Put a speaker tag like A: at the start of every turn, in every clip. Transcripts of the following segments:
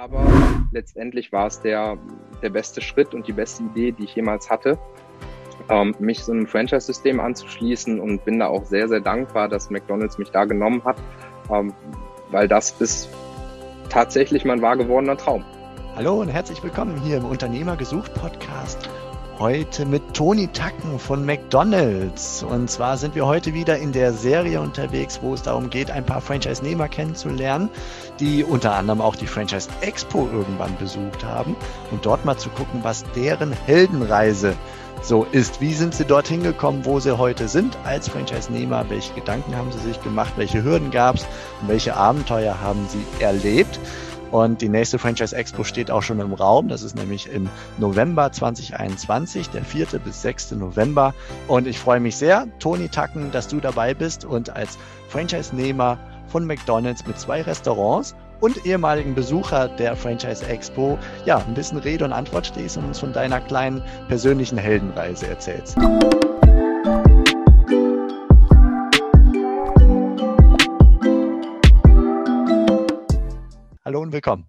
A: Aber letztendlich war es der, der beste Schritt und die beste Idee, die ich jemals hatte, ähm, mich so einem Franchise-System anzuschließen und bin da auch sehr, sehr dankbar, dass McDonald's mich da genommen hat, ähm, weil das ist tatsächlich mein wahr gewordener Traum.
B: Hallo und herzlich willkommen hier im Unternehmer gesucht Podcast heute mit Toni Tacken von McDonald's. Und zwar sind wir heute wieder in der Serie unterwegs, wo es darum geht, ein paar Franchise-Nehmer kennenzulernen, die unter anderem auch die Franchise Expo irgendwann besucht haben und dort mal zu gucken, was deren Heldenreise so ist. Wie sind sie dorthin gekommen, wo sie heute sind als Franchise-Nehmer? Welche Gedanken haben sie sich gemacht? Welche Hürden gab es? Welche Abenteuer haben sie erlebt? Und die nächste Franchise Expo steht auch schon im Raum. Das ist nämlich im November 2021, der 4. bis 6. November. Und ich freue mich sehr, Toni Tacken, dass du dabei bist und als Franchise-Nehmer von McDonald's mit zwei Restaurants und ehemaligen Besucher der Franchise Expo ja ein bisschen Rede und Antwort stehst und uns von deiner kleinen persönlichen Heldenreise erzählst. Und willkommen.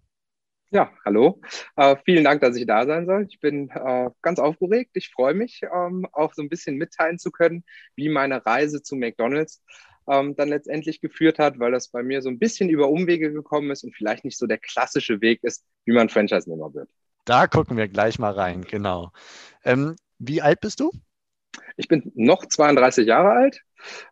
A: Ja, hallo. Äh, vielen Dank, dass ich da sein soll. Ich bin äh, ganz aufgeregt. Ich freue mich, ähm, auch so ein bisschen mitteilen zu können, wie meine Reise zu McDonald's ähm, dann letztendlich geführt hat, weil das bei mir so ein bisschen über Umwege gekommen ist und vielleicht nicht so der klassische Weg ist, wie man Franchise-Nehmer wird.
B: Da gucken wir gleich mal rein, genau. Ähm, wie alt bist du?
A: Ich bin noch 32 Jahre alt,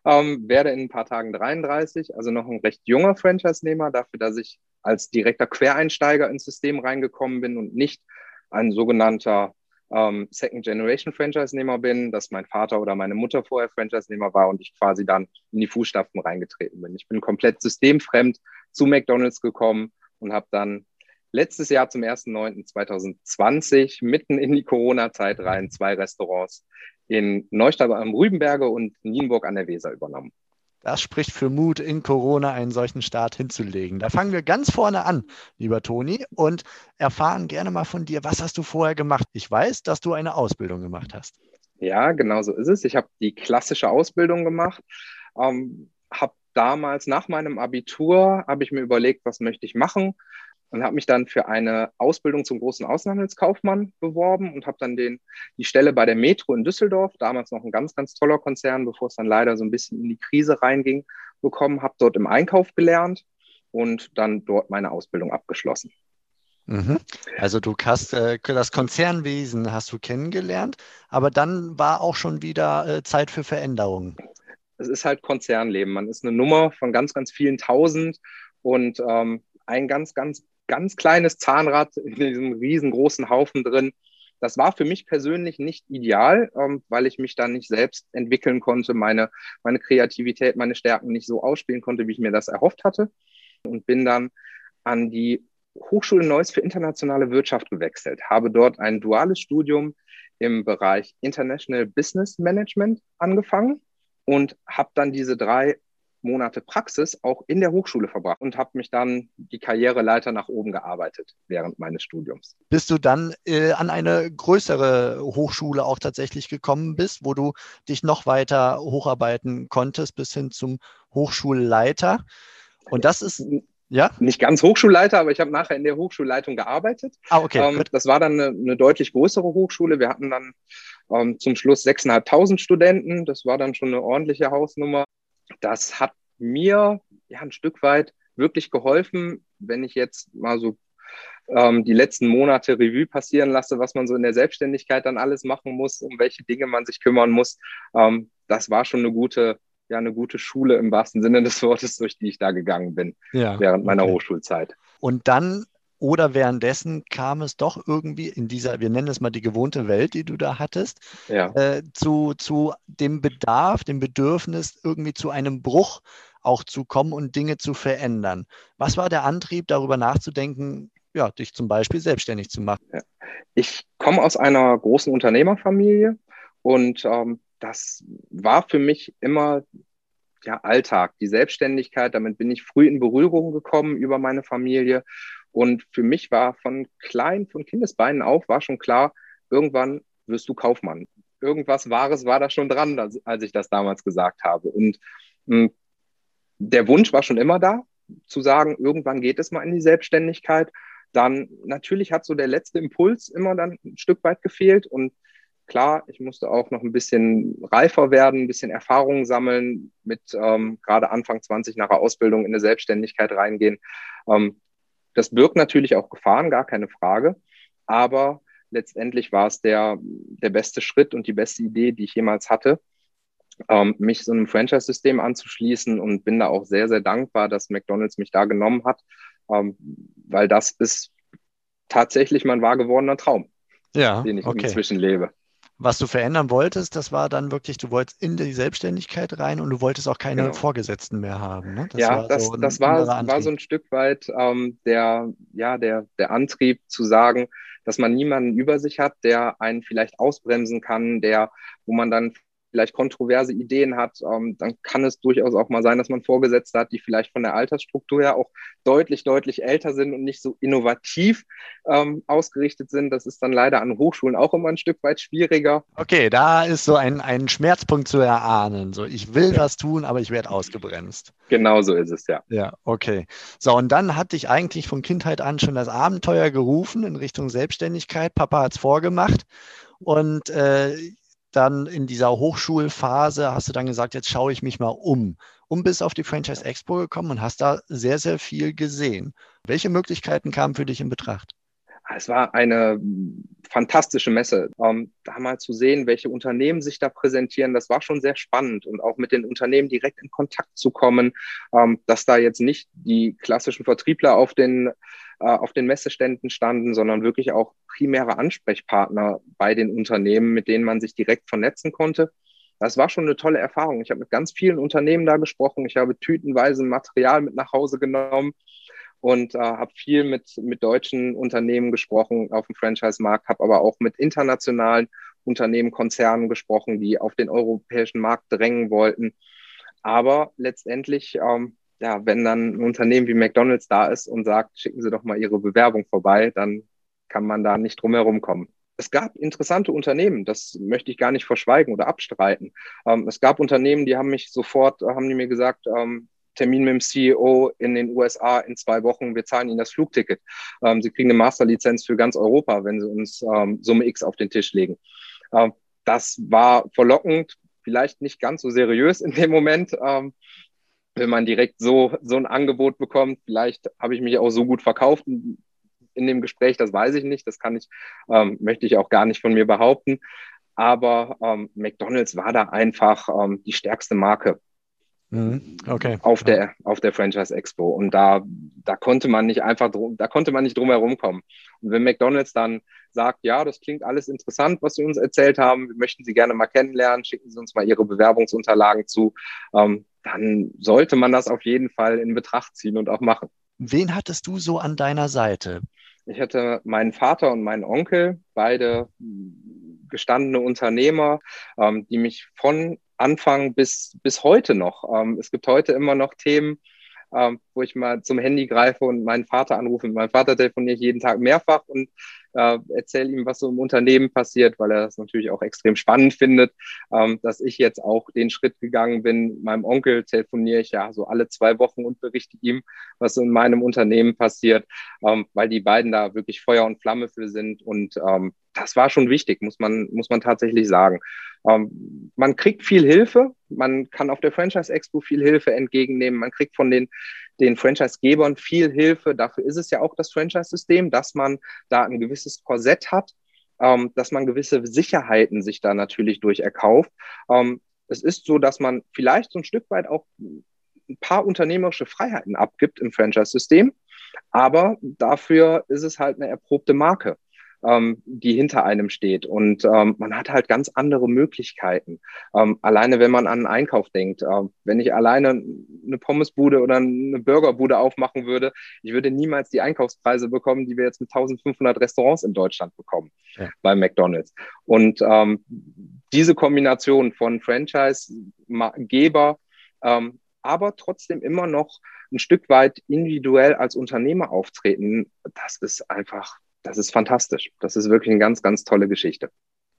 A: ähm, werde in ein paar Tagen 33, also noch ein recht junger Franchise-Nehmer, dafür, dass ich als direkter Quereinsteiger ins System reingekommen bin und nicht ein sogenannter ähm, Second-Generation-Franchise-Nehmer bin, dass mein Vater oder meine Mutter vorher Franchise-Nehmer war und ich quasi dann in die Fußstapfen reingetreten bin. Ich bin komplett systemfremd zu McDonald's gekommen und habe dann letztes Jahr zum 1.9.2020 mitten in die Corona-Zeit rein zwei Restaurants in Neustadt am Rübenberge und Nienburg an der Weser übernommen.
B: Das spricht für Mut, in Corona einen solchen Start hinzulegen. Da fangen wir ganz vorne an, lieber Toni, und erfahren gerne mal von dir, was hast du vorher gemacht? Ich weiß, dass du eine Ausbildung gemacht hast.
A: Ja, genau so ist es. Ich habe die klassische Ausbildung gemacht, ähm, habe damals nach meinem Abitur, habe ich mir überlegt, was möchte ich machen und habe mich dann für eine Ausbildung zum großen Außenhandelskaufmann beworben und habe dann den, die Stelle bei der Metro in Düsseldorf, damals noch ein ganz, ganz toller Konzern, bevor es dann leider so ein bisschen in die Krise reinging, bekommen, habe dort im Einkauf gelernt und dann dort meine Ausbildung abgeschlossen.
B: Mhm. Also du hast äh, das Konzernwesen hast du kennengelernt, aber dann war auch schon wieder äh, Zeit für Veränderungen.
A: Es ist halt Konzernleben. Man ist eine Nummer von ganz, ganz vielen Tausend und ähm, ein ganz, ganz ganz kleines Zahnrad in diesem riesengroßen Haufen drin. Das war für mich persönlich nicht ideal, ähm, weil ich mich dann nicht selbst entwickeln konnte, meine, meine Kreativität, meine Stärken nicht so ausspielen konnte, wie ich mir das erhofft hatte. Und bin dann an die Hochschule Neuss für internationale Wirtschaft gewechselt, habe dort ein duales Studium im Bereich International Business Management angefangen und habe dann diese drei Monate Praxis auch in der Hochschule verbracht und habe mich dann die Karriereleiter nach oben gearbeitet während meines Studiums.
B: Bist du dann äh, an eine größere Hochschule auch tatsächlich gekommen bist, wo du dich noch weiter hocharbeiten konntest bis hin zum Hochschulleiter? Und das ist
A: ja? Nicht ganz Hochschulleiter, aber ich habe nachher in der Hochschulleitung gearbeitet.
B: Ah, okay. Ähm,
A: das war dann eine, eine, deutlich größere Hochschule. Wir hatten dann ähm, zum Schluss 6.500 Studenten. Das war dann schon eine ordentliche Hausnummer das hat mir ja ein Stück weit wirklich geholfen, wenn ich jetzt mal so ähm, die letzten Monate Revue passieren lasse, was man so in der Selbstständigkeit dann alles machen muss, um welche Dinge man sich kümmern muss. Ähm, das war schon eine gute, ja, eine gute Schule im wahrsten Sinne des Wortes, durch die ich da gegangen bin ja, während meiner okay. Hochschulzeit.
B: Und dann oder währenddessen kam es doch irgendwie in dieser, wir nennen es mal die gewohnte Welt, die du da hattest, ja. äh, zu, zu dem Bedarf, dem Bedürfnis, irgendwie zu einem Bruch auch zu kommen und Dinge zu verändern. Was war der Antrieb, darüber nachzudenken, ja, dich zum Beispiel selbstständig zu machen? Ja.
A: Ich komme aus einer großen Unternehmerfamilie und ähm, das war für mich immer ja, Alltag, die Selbstständigkeit. Damit bin ich früh in Berührung gekommen über meine Familie und für mich war von klein, von Kindesbeinen auf, war schon klar, irgendwann wirst du Kaufmann. Irgendwas Wahres war da schon dran, als ich das damals gesagt habe. Und hm, der Wunsch war schon immer da, zu sagen, irgendwann geht es mal in die Selbstständigkeit. dann natürlich hat so der letzte Impuls immer dann ein Stück weit gefehlt und klar, ich musste auch noch ein bisschen reifer werden, ein bisschen Erfahrung sammeln, mit ähm, gerade Anfang 20 nach der Ausbildung in eine Selbstständigkeit reingehen. Ähm, das birgt natürlich auch Gefahren, gar keine Frage. Aber letztendlich war es der, der beste Schritt und die beste Idee, die ich jemals hatte, ähm, mich so einem Franchise-System anzuschließen und bin da auch sehr, sehr dankbar, dass McDonald's mich da genommen hat, ähm, weil das ist tatsächlich mein wahr gewordener Traum,
B: ja,
A: den ich
B: okay.
A: inzwischen lebe
B: was du verändern wolltest, das war dann wirklich, du wolltest in die Selbstständigkeit rein und du wolltest auch keine genau. Vorgesetzten mehr haben. Ne?
A: Das ja, war das, so das war, war so ein Stück weit ähm, der, ja, der, der Antrieb zu sagen, dass man niemanden über sich hat, der einen vielleicht ausbremsen kann, der, wo man dann vielleicht kontroverse Ideen hat, ähm, dann kann es durchaus auch mal sein, dass man Vorgesetzte hat, die vielleicht von der Altersstruktur her auch deutlich, deutlich älter sind und nicht so innovativ ähm, ausgerichtet sind. Das ist dann leider an Hochschulen auch immer ein Stück weit schwieriger.
B: Okay, da ist so ein, ein Schmerzpunkt zu erahnen. So, ich will was tun, aber ich werde ausgebremst.
A: Genau so ist es, ja.
B: Ja, okay. So, und dann hat dich eigentlich von Kindheit an schon das Abenteuer gerufen in Richtung Selbstständigkeit. Papa hat es vorgemacht. Und äh, dann in dieser Hochschulphase hast du dann gesagt, jetzt schaue ich mich mal um. Und bist auf die Franchise Expo gekommen und hast da sehr, sehr viel gesehen. Welche Möglichkeiten kamen für dich in Betracht?
A: Es war eine fantastische Messe. Ähm, da mal zu sehen, welche Unternehmen sich da präsentieren, das war schon sehr spannend und auch mit den Unternehmen direkt in Kontakt zu kommen, ähm, dass da jetzt nicht die klassischen Vertriebler auf den äh, auf den Messeständen standen, sondern wirklich auch primäre Ansprechpartner bei den Unternehmen, mit denen man sich direkt vernetzen konnte. Das war schon eine tolle Erfahrung. Ich habe mit ganz vielen Unternehmen da gesprochen. Ich habe tütenweise Material mit nach Hause genommen und äh, habe viel mit, mit deutschen Unternehmen gesprochen auf dem Franchise-Markt, habe aber auch mit internationalen Unternehmen, Konzernen gesprochen, die auf den europäischen Markt drängen wollten. Aber letztendlich ähm, ja, wenn dann ein Unternehmen wie McDonald's da ist und sagt, schicken Sie doch mal Ihre Bewerbung vorbei, dann kann man da nicht drum herum kommen. Es gab interessante Unternehmen, das möchte ich gar nicht verschweigen oder abstreiten. Ähm, es gab Unternehmen, die haben mich sofort, haben die mir gesagt, ähm, Termin mit dem CEO in den USA in zwei Wochen, wir zahlen Ihnen das Flugticket. Ähm, Sie kriegen eine Masterlizenz für ganz Europa, wenn Sie uns ähm, Summe X auf den Tisch legen. Ähm, das war verlockend, vielleicht nicht ganz so seriös in dem Moment, ähm, wenn man direkt so, so ein Angebot bekommt. Vielleicht habe ich mich auch so gut verkauft in, dem Gespräch, das weiß ich nicht. Das kann ich, ähm, möchte ich auch gar nicht von mir behaupten. Aber ähm, McDonald's war da einfach die stärkste Marke.
B: Mhm. Okay.
A: Auf der, auf der Franchise Expo. Und da, da konnte man nicht einfach drum, da konnte man nicht drum herum kommen. Und wenn McDonald's dann sagt, ja, das klingt alles interessant, was Sie uns erzählt haben, wir möchten Sie gerne mal kennenlernen, schicken Sie uns mal Ihre Bewerbungsunterlagen zu, ähm, dann sollte man das auf jeden Fall in Betracht ziehen und auch machen.
B: Wen hattest du so an deiner Seite?
A: Ich hatte meinen Vater und meinen Onkel, beide gestandene Unternehmer, ähm, die mich von Anfang bis, bis heute noch, ähm, es gibt heute immer noch Themen, ähm, wo ich mal zum Handy greife und meinen Vater anrufe. Mit meinem Vater telefoniere ich jeden Tag mehrfach und äh, erzähle ihm, was so im Unternehmen passiert, weil er das natürlich auch extrem spannend findet, ähm, dass ich jetzt auch den Schritt gegangen bin. Meinem Onkel telefoniere ich ja so alle zwei Wochen und berichte ihm, was in meinem Unternehmen passiert, ähm, weil die beiden da wirklich Feuer und Flamme für sind und ähm, das war schon wichtig, muss man, muss man tatsächlich sagen. Ähm, man kriegt viel Hilfe, man kann auf der Franchise Expo viel Hilfe entgegennehmen, man kriegt von den, den Franchise-Gebern viel Hilfe. Dafür ist es ja auch das Franchise-System, dass man da ein gewisses Korsett hat, ähm, dass man gewisse Sicherheiten sich da natürlich durch erkauft. Ähm, es ist so, dass man vielleicht so ein Stück weit auch ein paar unternehmerische Freiheiten abgibt im Franchise-System, aber dafür ist es halt eine erprobte Marke ähm, die hinter einem steht. Und ähm, man hat halt ganz andere Möglichkeiten. Ähm, alleine, wenn man an einen Einkauf denkt. Ähm, wenn ich alleine eine Pommesbude oder eine Burgerbude aufmachen würde, ich würde niemals die Einkaufspreise bekommen, die wir jetzt mit 1500 Restaurants in Deutschland bekommen ja. bei McDonald's. Und ähm, diese Kombination von Franchise-Geber, ähm, aber trotzdem immer noch ein Stück weit individuell als Unternehmer auftreten, das ist einfach das ist fantastisch. Das ist wirklich eine ganz, ganz tolle Geschichte.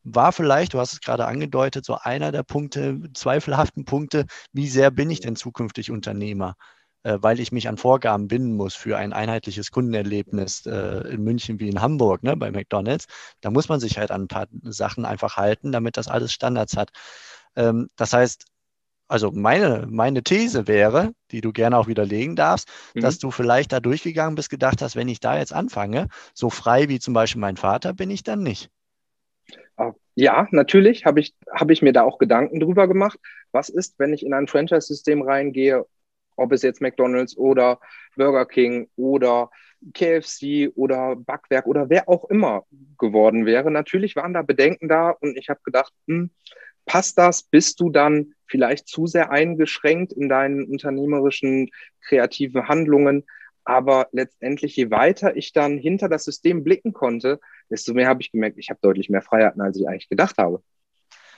B: War vielleicht, du hast es gerade angedeutet, so einer der Punkte, zweifelhaften Punkte, wie sehr bin ich denn zukünftig Unternehmer? äh, weil ich mich an Vorgaben binden muss für ein einheitliches Kundenerlebnis äh, in München wie in Hamburg ne, bei McDonald's. Da muss man sich halt an ein paar Sachen einfach halten, damit das alles Standards hat. Ähm, das heißt, also meine, meine These wäre, die du gerne auch widerlegen darfst, mhm. dass du vielleicht da durchgegangen bist, gedacht hast, wenn ich da jetzt anfange, so frei wie zum Beispiel mein Vater, bin ich dann nicht.
A: Ah, ja, natürlich habe ich, hab ich mir da auch Gedanken drüber gemacht. Was ist, wenn ich in ein Franchise-System reingehe ob es jetzt McDonald's oder Burger King oder KFC oder Backwerk oder wer auch immer geworden wäre. Natürlich waren da Bedenken da und ich habe gedacht, hm, passt das? Bist du dann vielleicht zu sehr eingeschränkt in deinen unternehmerischen kreativen Handlungen? Aber letztendlich, je weiter ich dann hinter das System blicken konnte, desto mehr habe ich gemerkt, ich habe deutlich mehr Freiheiten, als ich eigentlich gedacht habe.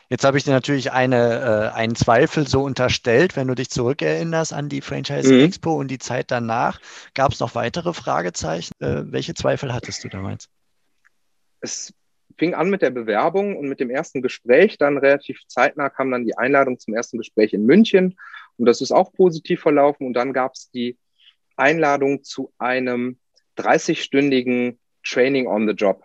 B: Jetzt habe ich dir natürlich eine, äh, einen Zweifel so unterstellt, wenn du dich zurückerinnerst an die Franchise mhm. Expo und die Zeit danach. Gab es noch weitere Fragezeichen? Äh, welche Zweifel hattest du damals?
A: Es fing an mit der Bewerbung und mit dem ersten Gespräch. Dann relativ zeitnah kam dann die Einladung zum ersten Gespräch in München. Und das ist auch positiv verlaufen. Und dann gab es die Einladung zu einem 30-stündigen Training on the Job.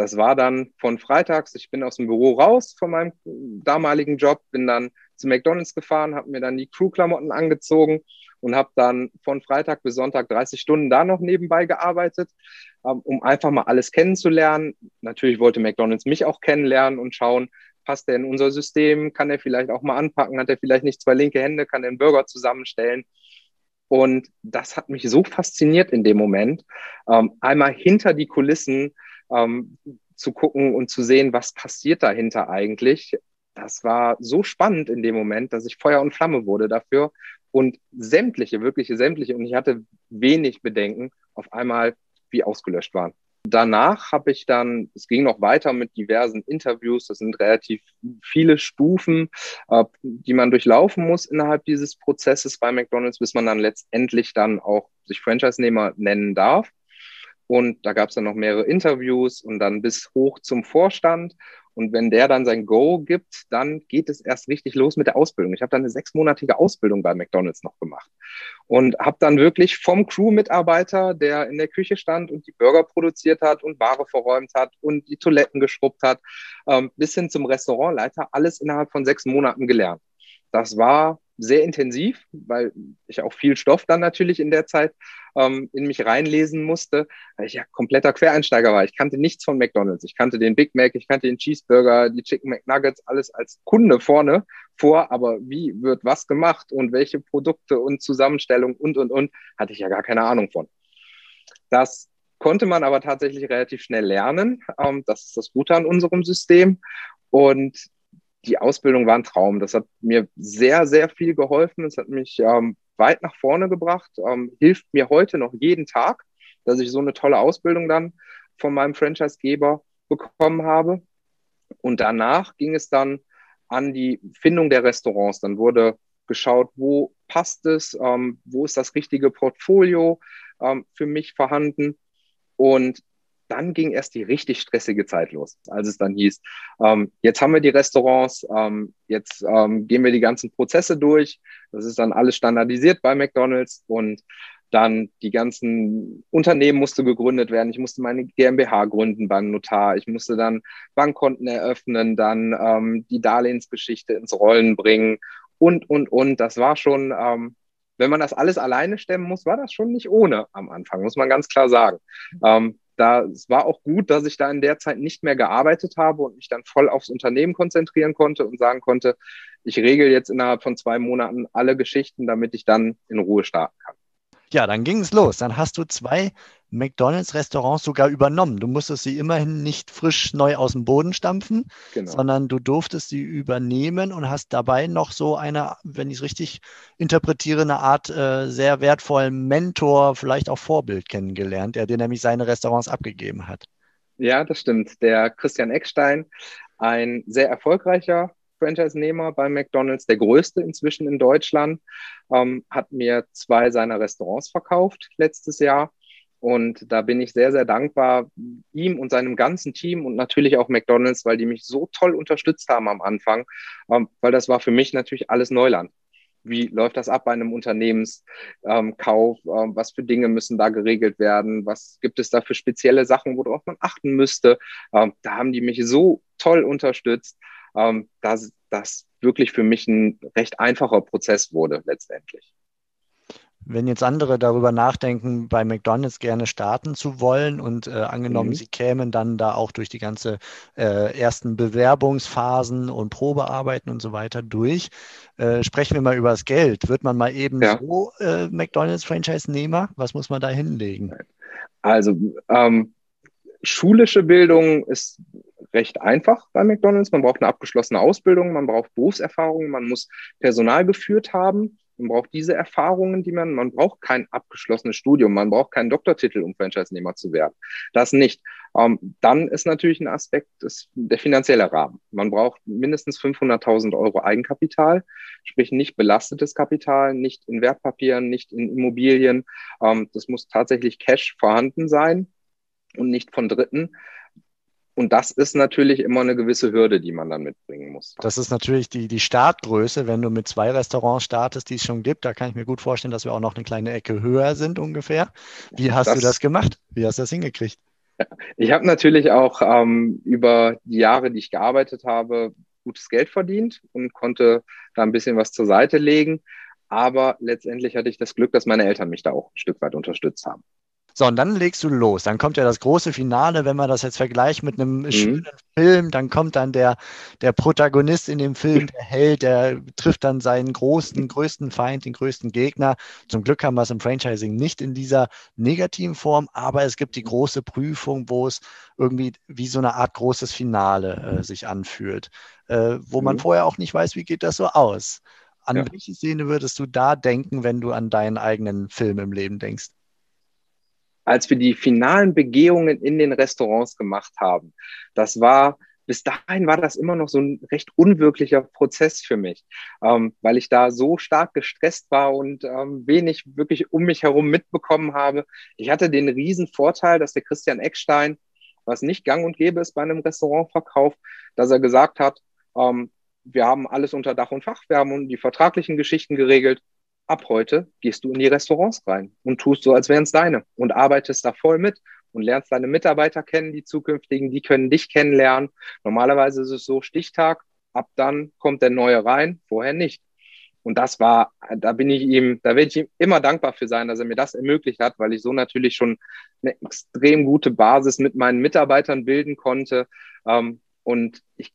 A: Das war dann von freitags, ich bin aus dem Büro raus von meinem damaligen Job, bin dann zu McDonald's gefahren, habe mir dann die Crew-Klamotten angezogen und habe dann von Freitag bis Sonntag 30 Stunden da noch nebenbei gearbeitet, ähm, um einfach mal alles kennenzulernen. Natürlich wollte McDonald's mich auch kennenlernen und schauen, passt er in unser System, kann er vielleicht auch mal anpacken, hat er vielleicht nicht zwei linke Hände, kann einen Burger zusammenstellen. Und das hat mich so fasziniert in dem Moment, ähm, einmal hinter die Kulissen ähm, zu gucken und zu sehen, was passiert dahinter eigentlich. Das war so spannend in dem Moment, dass ich Feuer und Flamme wurde dafür und sämtliche, wirkliche sämtliche, und ich hatte wenig Bedenken, auf einmal wie ausgelöscht waren. Danach habe ich dann, es ging noch weiter mit diversen Interviews, das sind relativ viele Stufen, äh, die man durchlaufen muss innerhalb dieses Prozesses bei McDonald's, bis man dann letztendlich dann auch sich Franchise-Nehmer nennen darf. Und da gab es dann noch mehrere Interviews und dann bis hoch zum Vorstand. Und wenn der dann sein Go gibt, dann geht es erst richtig los mit der Ausbildung. Ich habe dann eine sechsmonatige Ausbildung bei McDonald's noch gemacht und habe dann wirklich vom Crew-Mitarbeiter, der in der Küche stand und die Burger produziert hat und Ware verräumt hat und die Toiletten geschrubbt hat, ähm, bis hin zum Restaurantleiter, alles innerhalb von sechs Monaten gelernt. Das war sehr intensiv, weil ich auch viel Stoff dann natürlich in der Zeit ähm, in mich reinlesen musste, weil ich ja kompletter Quereinsteiger war. Ich kannte nichts von McDonald's. Ich kannte den Big Mac, ich kannte den Cheeseburger, die Chicken McNuggets, alles als Kunde vorne vor, aber wie wird was gemacht und welche Produkte und Zusammenstellung und, und, und, hatte ich ja gar keine Ahnung von. Das konnte man aber tatsächlich relativ schnell lernen. Ähm, das ist das Gute an unserem System. Und die Ausbildung war ein Traum. Das hat mir sehr, sehr viel geholfen. Es hat mich ähm, weit nach vorne gebracht, ähm, hilft mir heute noch jeden Tag, dass ich so eine tolle Ausbildung dann von meinem Franchisegeber bekommen habe. Und danach ging es dann an die Findung der Restaurants. Dann wurde geschaut, wo passt es, ähm, wo ist das richtige Portfolio ähm, für mich vorhanden. Und dann ging erst die richtig stressige Zeit los, als es dann hieß, ähm, jetzt haben wir die Restaurants, ähm, jetzt ähm, gehen wir die ganzen Prozesse durch. Das ist dann alles standardisiert bei McDonald's und dann die ganzen Unternehmen musste gegründet werden. Ich musste meine GmbH gründen beim Notar. Ich musste dann Bankkonten eröffnen, dann ähm, die Darlehensgeschichte ins Rollen bringen und, und, und. Das war schon, ähm, wenn man das alles alleine stemmen muss, war das schon nicht ohne am Anfang, muss man ganz klar sagen. Ähm, da, es war auch gut, dass ich da in der Zeit nicht mehr gearbeitet habe und mich dann voll aufs Unternehmen konzentrieren konnte und sagen konnte, ich regel jetzt innerhalb von zwei Monaten alle Geschichten, damit ich dann in Ruhe starten kann.
B: Ja, dann ging es los. Dann hast du zwei McDonalds-Restaurants sogar übernommen. Du musstest sie immerhin nicht frisch neu aus dem Boden stampfen, genau. sondern du durftest sie übernehmen und hast dabei noch so eine, wenn ich es richtig interpretiere, eine Art äh, sehr wertvollen Mentor, vielleicht auch Vorbild kennengelernt, der dir nämlich seine Restaurants abgegeben hat.
A: Ja, das stimmt. Der Christian Eckstein, ein sehr erfolgreicher Franchise-Nehmer bei McDonald's, der größte inzwischen in Deutschland, ähm, hat mir zwei seiner Restaurants verkauft letztes Jahr. Und da bin ich sehr, sehr dankbar ihm und seinem ganzen Team und natürlich auch McDonald's, weil die mich so toll unterstützt haben am Anfang, ähm, weil das war für mich natürlich alles Neuland. wie läuft das ab bei einem Unternehmenskauf, ähm, was für Dinge müssen da geregelt werden, was gibt es da für spezielle Sachen, worauf man achten müsste. Ähm, da haben die mich so toll unterstützt, ähm, dass das wirklich für mich ein recht einfacher Prozess wurde letztendlich.
B: Wenn jetzt andere darüber nachdenken, bei McDonald's gerne starten zu wollen und äh, angenommen, mhm. sie kämen dann da auch durch die ganze äh, ersten Bewerbungsphasen und Probearbeiten und so weiter durch, äh, sprechen wir mal über das Geld. Wird man mal eben ja. so äh, McDonald's-Franchise-Nehmer? Was muss man da hinlegen?
A: Also ähm, schulische Bildung ist recht einfach bei McDonald's. Man braucht eine abgeschlossene Ausbildung, man braucht Berufserfahrung, man muss Personal geführt haben. Man braucht diese Erfahrungen, die man, man braucht kein abgeschlossenes Studium, man braucht keinen Doktortitel, um Franchise-Nehmer zu werden. Das nicht. Ähm, dann ist natürlich ein Aspekt des, der finanzielle Rahmen. Man braucht mindestens 500.000 Euro Eigenkapital, sprich nicht belastetes Kapital, nicht in Wertpapieren, nicht in Immobilien. Ähm, das muss tatsächlich Cash vorhanden sein und nicht von Dritten. Und das ist natürlich immer eine gewisse Hürde, die man dann mitbringen muss.
B: Das ist natürlich die, die Startgröße. Wenn du mit zwei Restaurants startest, die es schon gibt, da kann ich mir gut vorstellen, dass wir auch noch eine kleine Ecke höher sind ungefähr. Wie hast das, du das gemacht? Wie hast du das hingekriegt?
A: Ich habe natürlich auch ähm, über die Jahre, die ich gearbeitet habe, gutes Geld verdient und konnte da ein bisschen was zur Seite legen. Aber letztendlich hatte ich das Glück, dass meine Eltern mich da auch ein Stück weit unterstützt haben.
B: So, und dann legst du los. Dann kommt ja das große Finale, wenn man das jetzt vergleicht mit einem mhm. schönen Film, dann kommt dann der, der Protagonist in dem Film, der Held, der trifft dann seinen großen, größten Feind, den größten Gegner. Zum Glück haben wir es im Franchising nicht in dieser negativen Form, aber es gibt die große Prüfung, wo es irgendwie wie so eine Art großes Finale äh, sich anfühlt, äh, wo mhm. man vorher auch nicht weiß, wie geht das so aus. An ja. welche Szene würdest du da denken, wenn du an deinen eigenen Film im Leben denkst?
A: Als wir die finalen Begehungen in den Restaurants gemacht haben. Das war, bis dahin war das immer noch so ein recht unwirklicher Prozess für mich, ähm, weil ich da so stark gestresst war und ähm, wenig wirklich um mich herum mitbekommen habe. Ich hatte den riesen Vorteil, dass der Christian Eckstein, was nicht gang und gäbe ist bei einem Restaurantverkauf, dass er gesagt hat, ähm, wir haben alles unter Dach und Fach, wir haben die vertraglichen Geschichten geregelt ab heute gehst du in die Restaurants rein und tust so, als wären es deine und arbeitest da voll mit und lernst deine Mitarbeiter kennen, die zukünftigen, die können dich kennenlernen. Normalerweise ist es so Stichtag, ab dann kommt der neue rein, vorher nicht. Und das war, da bin ich ihm, da werde ich ihm immer dankbar für sein, dass er mir das ermöglicht hat, weil ich so natürlich schon eine extrem gute Basis mit meinen Mitarbeitern bilden konnte. Ähm, und ich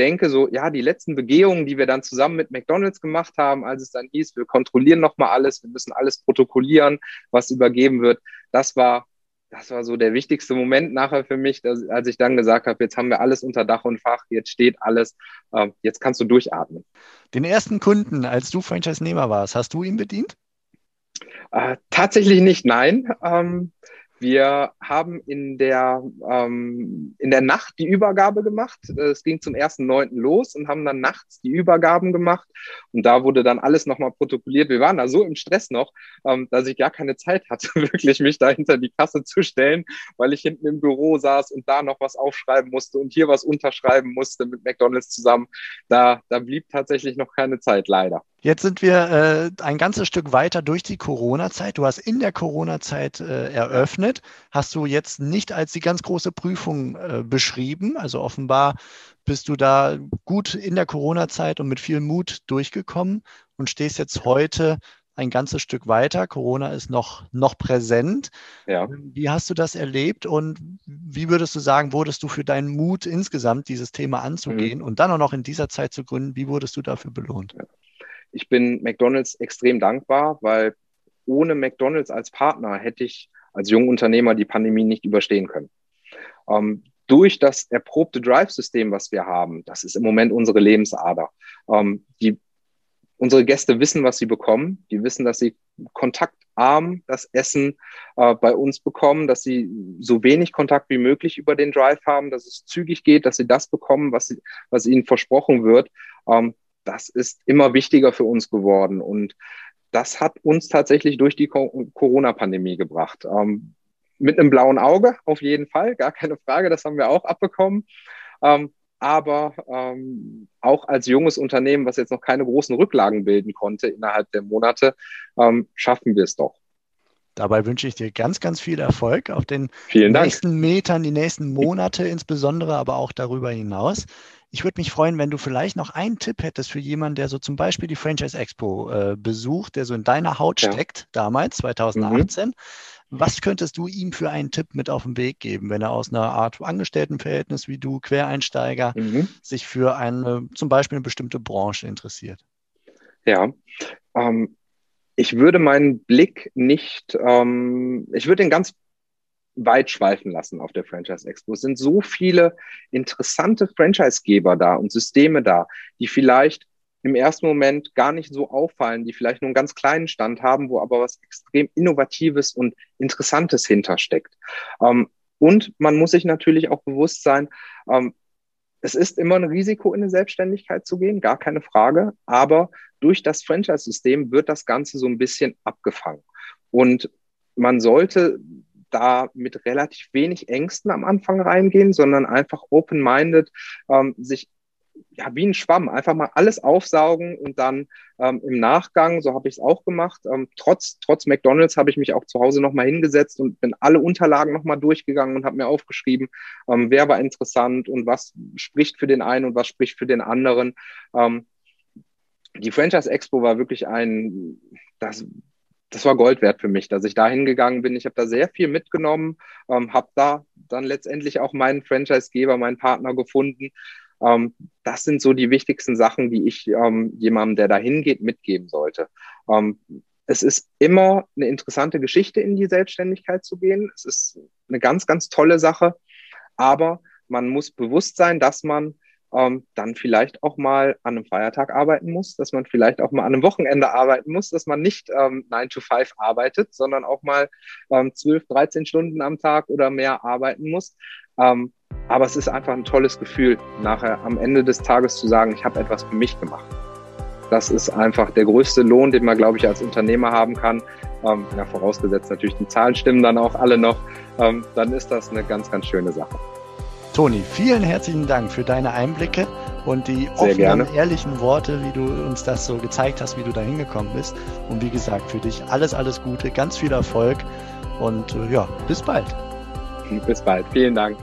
A: denke so, ja, die letzten Begehungen, die wir dann zusammen mit McDonald's gemacht haben, als es dann hieß, wir kontrollieren nochmal alles, wir müssen alles protokollieren, was übergeben wird, das war, das war so der wichtigste Moment nachher für mich, dass, als ich dann gesagt habe, jetzt haben wir alles unter Dach und Fach, jetzt steht alles, äh, jetzt kannst du durchatmen.
B: Den ersten Kunden, als du Franchise-Nehmer warst, hast du ihn bedient?
A: Äh, tatsächlich nicht, nein. Ähm, wir haben in der, ähm, in der Nacht die Übergabe gemacht. Es ging zum 1.9. los und haben dann nachts die Übergaben gemacht. Und da wurde dann alles nochmal protokolliert. Wir waren da so im Stress noch, ähm, dass ich gar keine Zeit hatte, wirklich mich da hinter die Kasse zu stellen, weil ich hinten im Büro saß und da noch was aufschreiben musste und hier was unterschreiben musste mit McDonalds zusammen. Da, da blieb tatsächlich noch keine Zeit, leider.
B: Jetzt sind wir äh, ein ganzes Stück weiter durch die Corona-Zeit. Du hast in der Corona-Zeit äh, eröffnet, hast du jetzt nicht als die ganz große Prüfung äh, beschrieben. Also offenbar bist du da gut in der Corona-Zeit und mit viel Mut durchgekommen und stehst jetzt heute ein ganzes Stück weiter. Corona ist noch, noch präsent. Ja. Wie hast du das erlebt und wie würdest du sagen, wurdest du für deinen Mut insgesamt, dieses Thema anzugehen mhm. und dann auch noch in dieser Zeit zu gründen, wie wurdest du dafür belohnt? Ja.
A: Ich bin McDonald's extrem dankbar, weil ohne McDonald's als Partner hätte ich als junger Unternehmer die Pandemie nicht überstehen können. Ähm, durch das erprobte Drive-System, was wir haben, das ist im Moment unsere Lebensader. Ähm, die, unsere Gäste wissen, was sie bekommen. Die wissen, dass sie kontaktarm das Essen äh, bei uns bekommen, dass sie so wenig Kontakt wie möglich über den Drive haben, dass es zügig geht, dass sie das bekommen, was, sie, was ihnen versprochen wird. Ähm, das ist immer wichtiger für uns geworden. Und das hat uns tatsächlich durch die Corona-Pandemie gebracht. Ähm, mit einem blauen Auge auf jeden Fall, gar keine Frage, das haben wir auch abbekommen. Ähm, aber ähm, auch als junges Unternehmen, was jetzt noch keine großen Rücklagen bilden konnte innerhalb der Monate, ähm, schaffen wir es doch.
B: Dabei wünsche ich dir ganz, ganz viel Erfolg auf den nächsten Metern, die nächsten Monate insbesondere, aber auch darüber hinaus. Ich würde mich freuen, wenn du vielleicht noch einen Tipp hättest für jemanden, der so zum Beispiel die Franchise Expo äh, besucht, der so in deiner Haut ja. steckt, damals, 2018. Mhm. Was könntest du ihm für einen Tipp mit auf den Weg geben, wenn er aus einer Art Angestelltenverhältnis wie du, Quereinsteiger, mhm. sich für eine, zum Beispiel eine bestimmte Branche interessiert?
A: Ja, ähm, ich würde meinen Blick nicht, ähm, ich würde ihn ganz weit schweifen lassen auf der Franchise Expo. Es sind so viele interessante Franchisegeber da und Systeme da, die vielleicht im ersten Moment gar nicht so auffallen, die vielleicht nur einen ganz kleinen Stand haben, wo aber was extrem Innovatives und Interessantes hintersteckt. Ähm, und man muss sich natürlich auch bewusst sein, ähm, es ist immer ein Risiko, in eine Selbstständigkeit zu gehen, gar keine Frage. Aber durch das Franchise-System wird das Ganze so ein bisschen abgefangen. Und man sollte da mit relativ wenig Ängsten am Anfang reingehen, sondern einfach open-minded ähm, sich ja, wie ein Schwamm, einfach mal alles aufsaugen und dann ähm, im Nachgang, so habe ich es auch gemacht, ähm, trotz, trotz McDonalds habe ich mich auch zu Hause nochmal hingesetzt und bin alle Unterlagen nochmal durchgegangen und habe mir aufgeschrieben, ähm, wer war interessant und was spricht für den einen und was spricht für den anderen. Ähm, die Franchise Expo war wirklich ein, das, das war Gold wert für mich, dass ich da hingegangen bin. Ich habe da sehr viel mitgenommen, ähm, habe da dann letztendlich auch meinen Franchisegeber, meinen Partner gefunden. Ähm, das sind so die wichtigsten Sachen, die ich ähm, jemandem, der da hingeht, mitgeben sollte. Ähm, es ist immer eine interessante Geschichte, in die Selbstständigkeit zu gehen. Es ist eine ganz, ganz tolle Sache, aber man muss bewusst sein, dass man ähm, dann vielleicht auch mal an einem Feiertag arbeiten muss, dass man vielleicht auch mal an einem Wochenende arbeiten muss, dass man nicht ähm, 9 to 5 arbeitet, sondern auch mal ähm, 12, 13 Stunden am Tag oder mehr arbeiten muss. Ähm, aber es ist einfach ein tolles Gefühl, nachher am Ende des Tages zu sagen, ich habe etwas für mich gemacht. Das ist einfach der größte Lohn, den man, glaube ich, als Unternehmer haben kann. Ähm, ja, vorausgesetzt natürlich, die Zahlen stimmen dann auch alle noch. Ähm, dann ist das eine ganz, ganz schöne Sache.
B: Toni, vielen herzlichen Dank für deine Einblicke und die Sehr offenen, gerne. ehrlichen Worte, wie du uns das so gezeigt hast, wie du da hingekommen bist. Und wie gesagt, für dich alles, alles Gute, ganz viel Erfolg und äh, ja, bis bald.
A: Bis bald. Vielen Dank.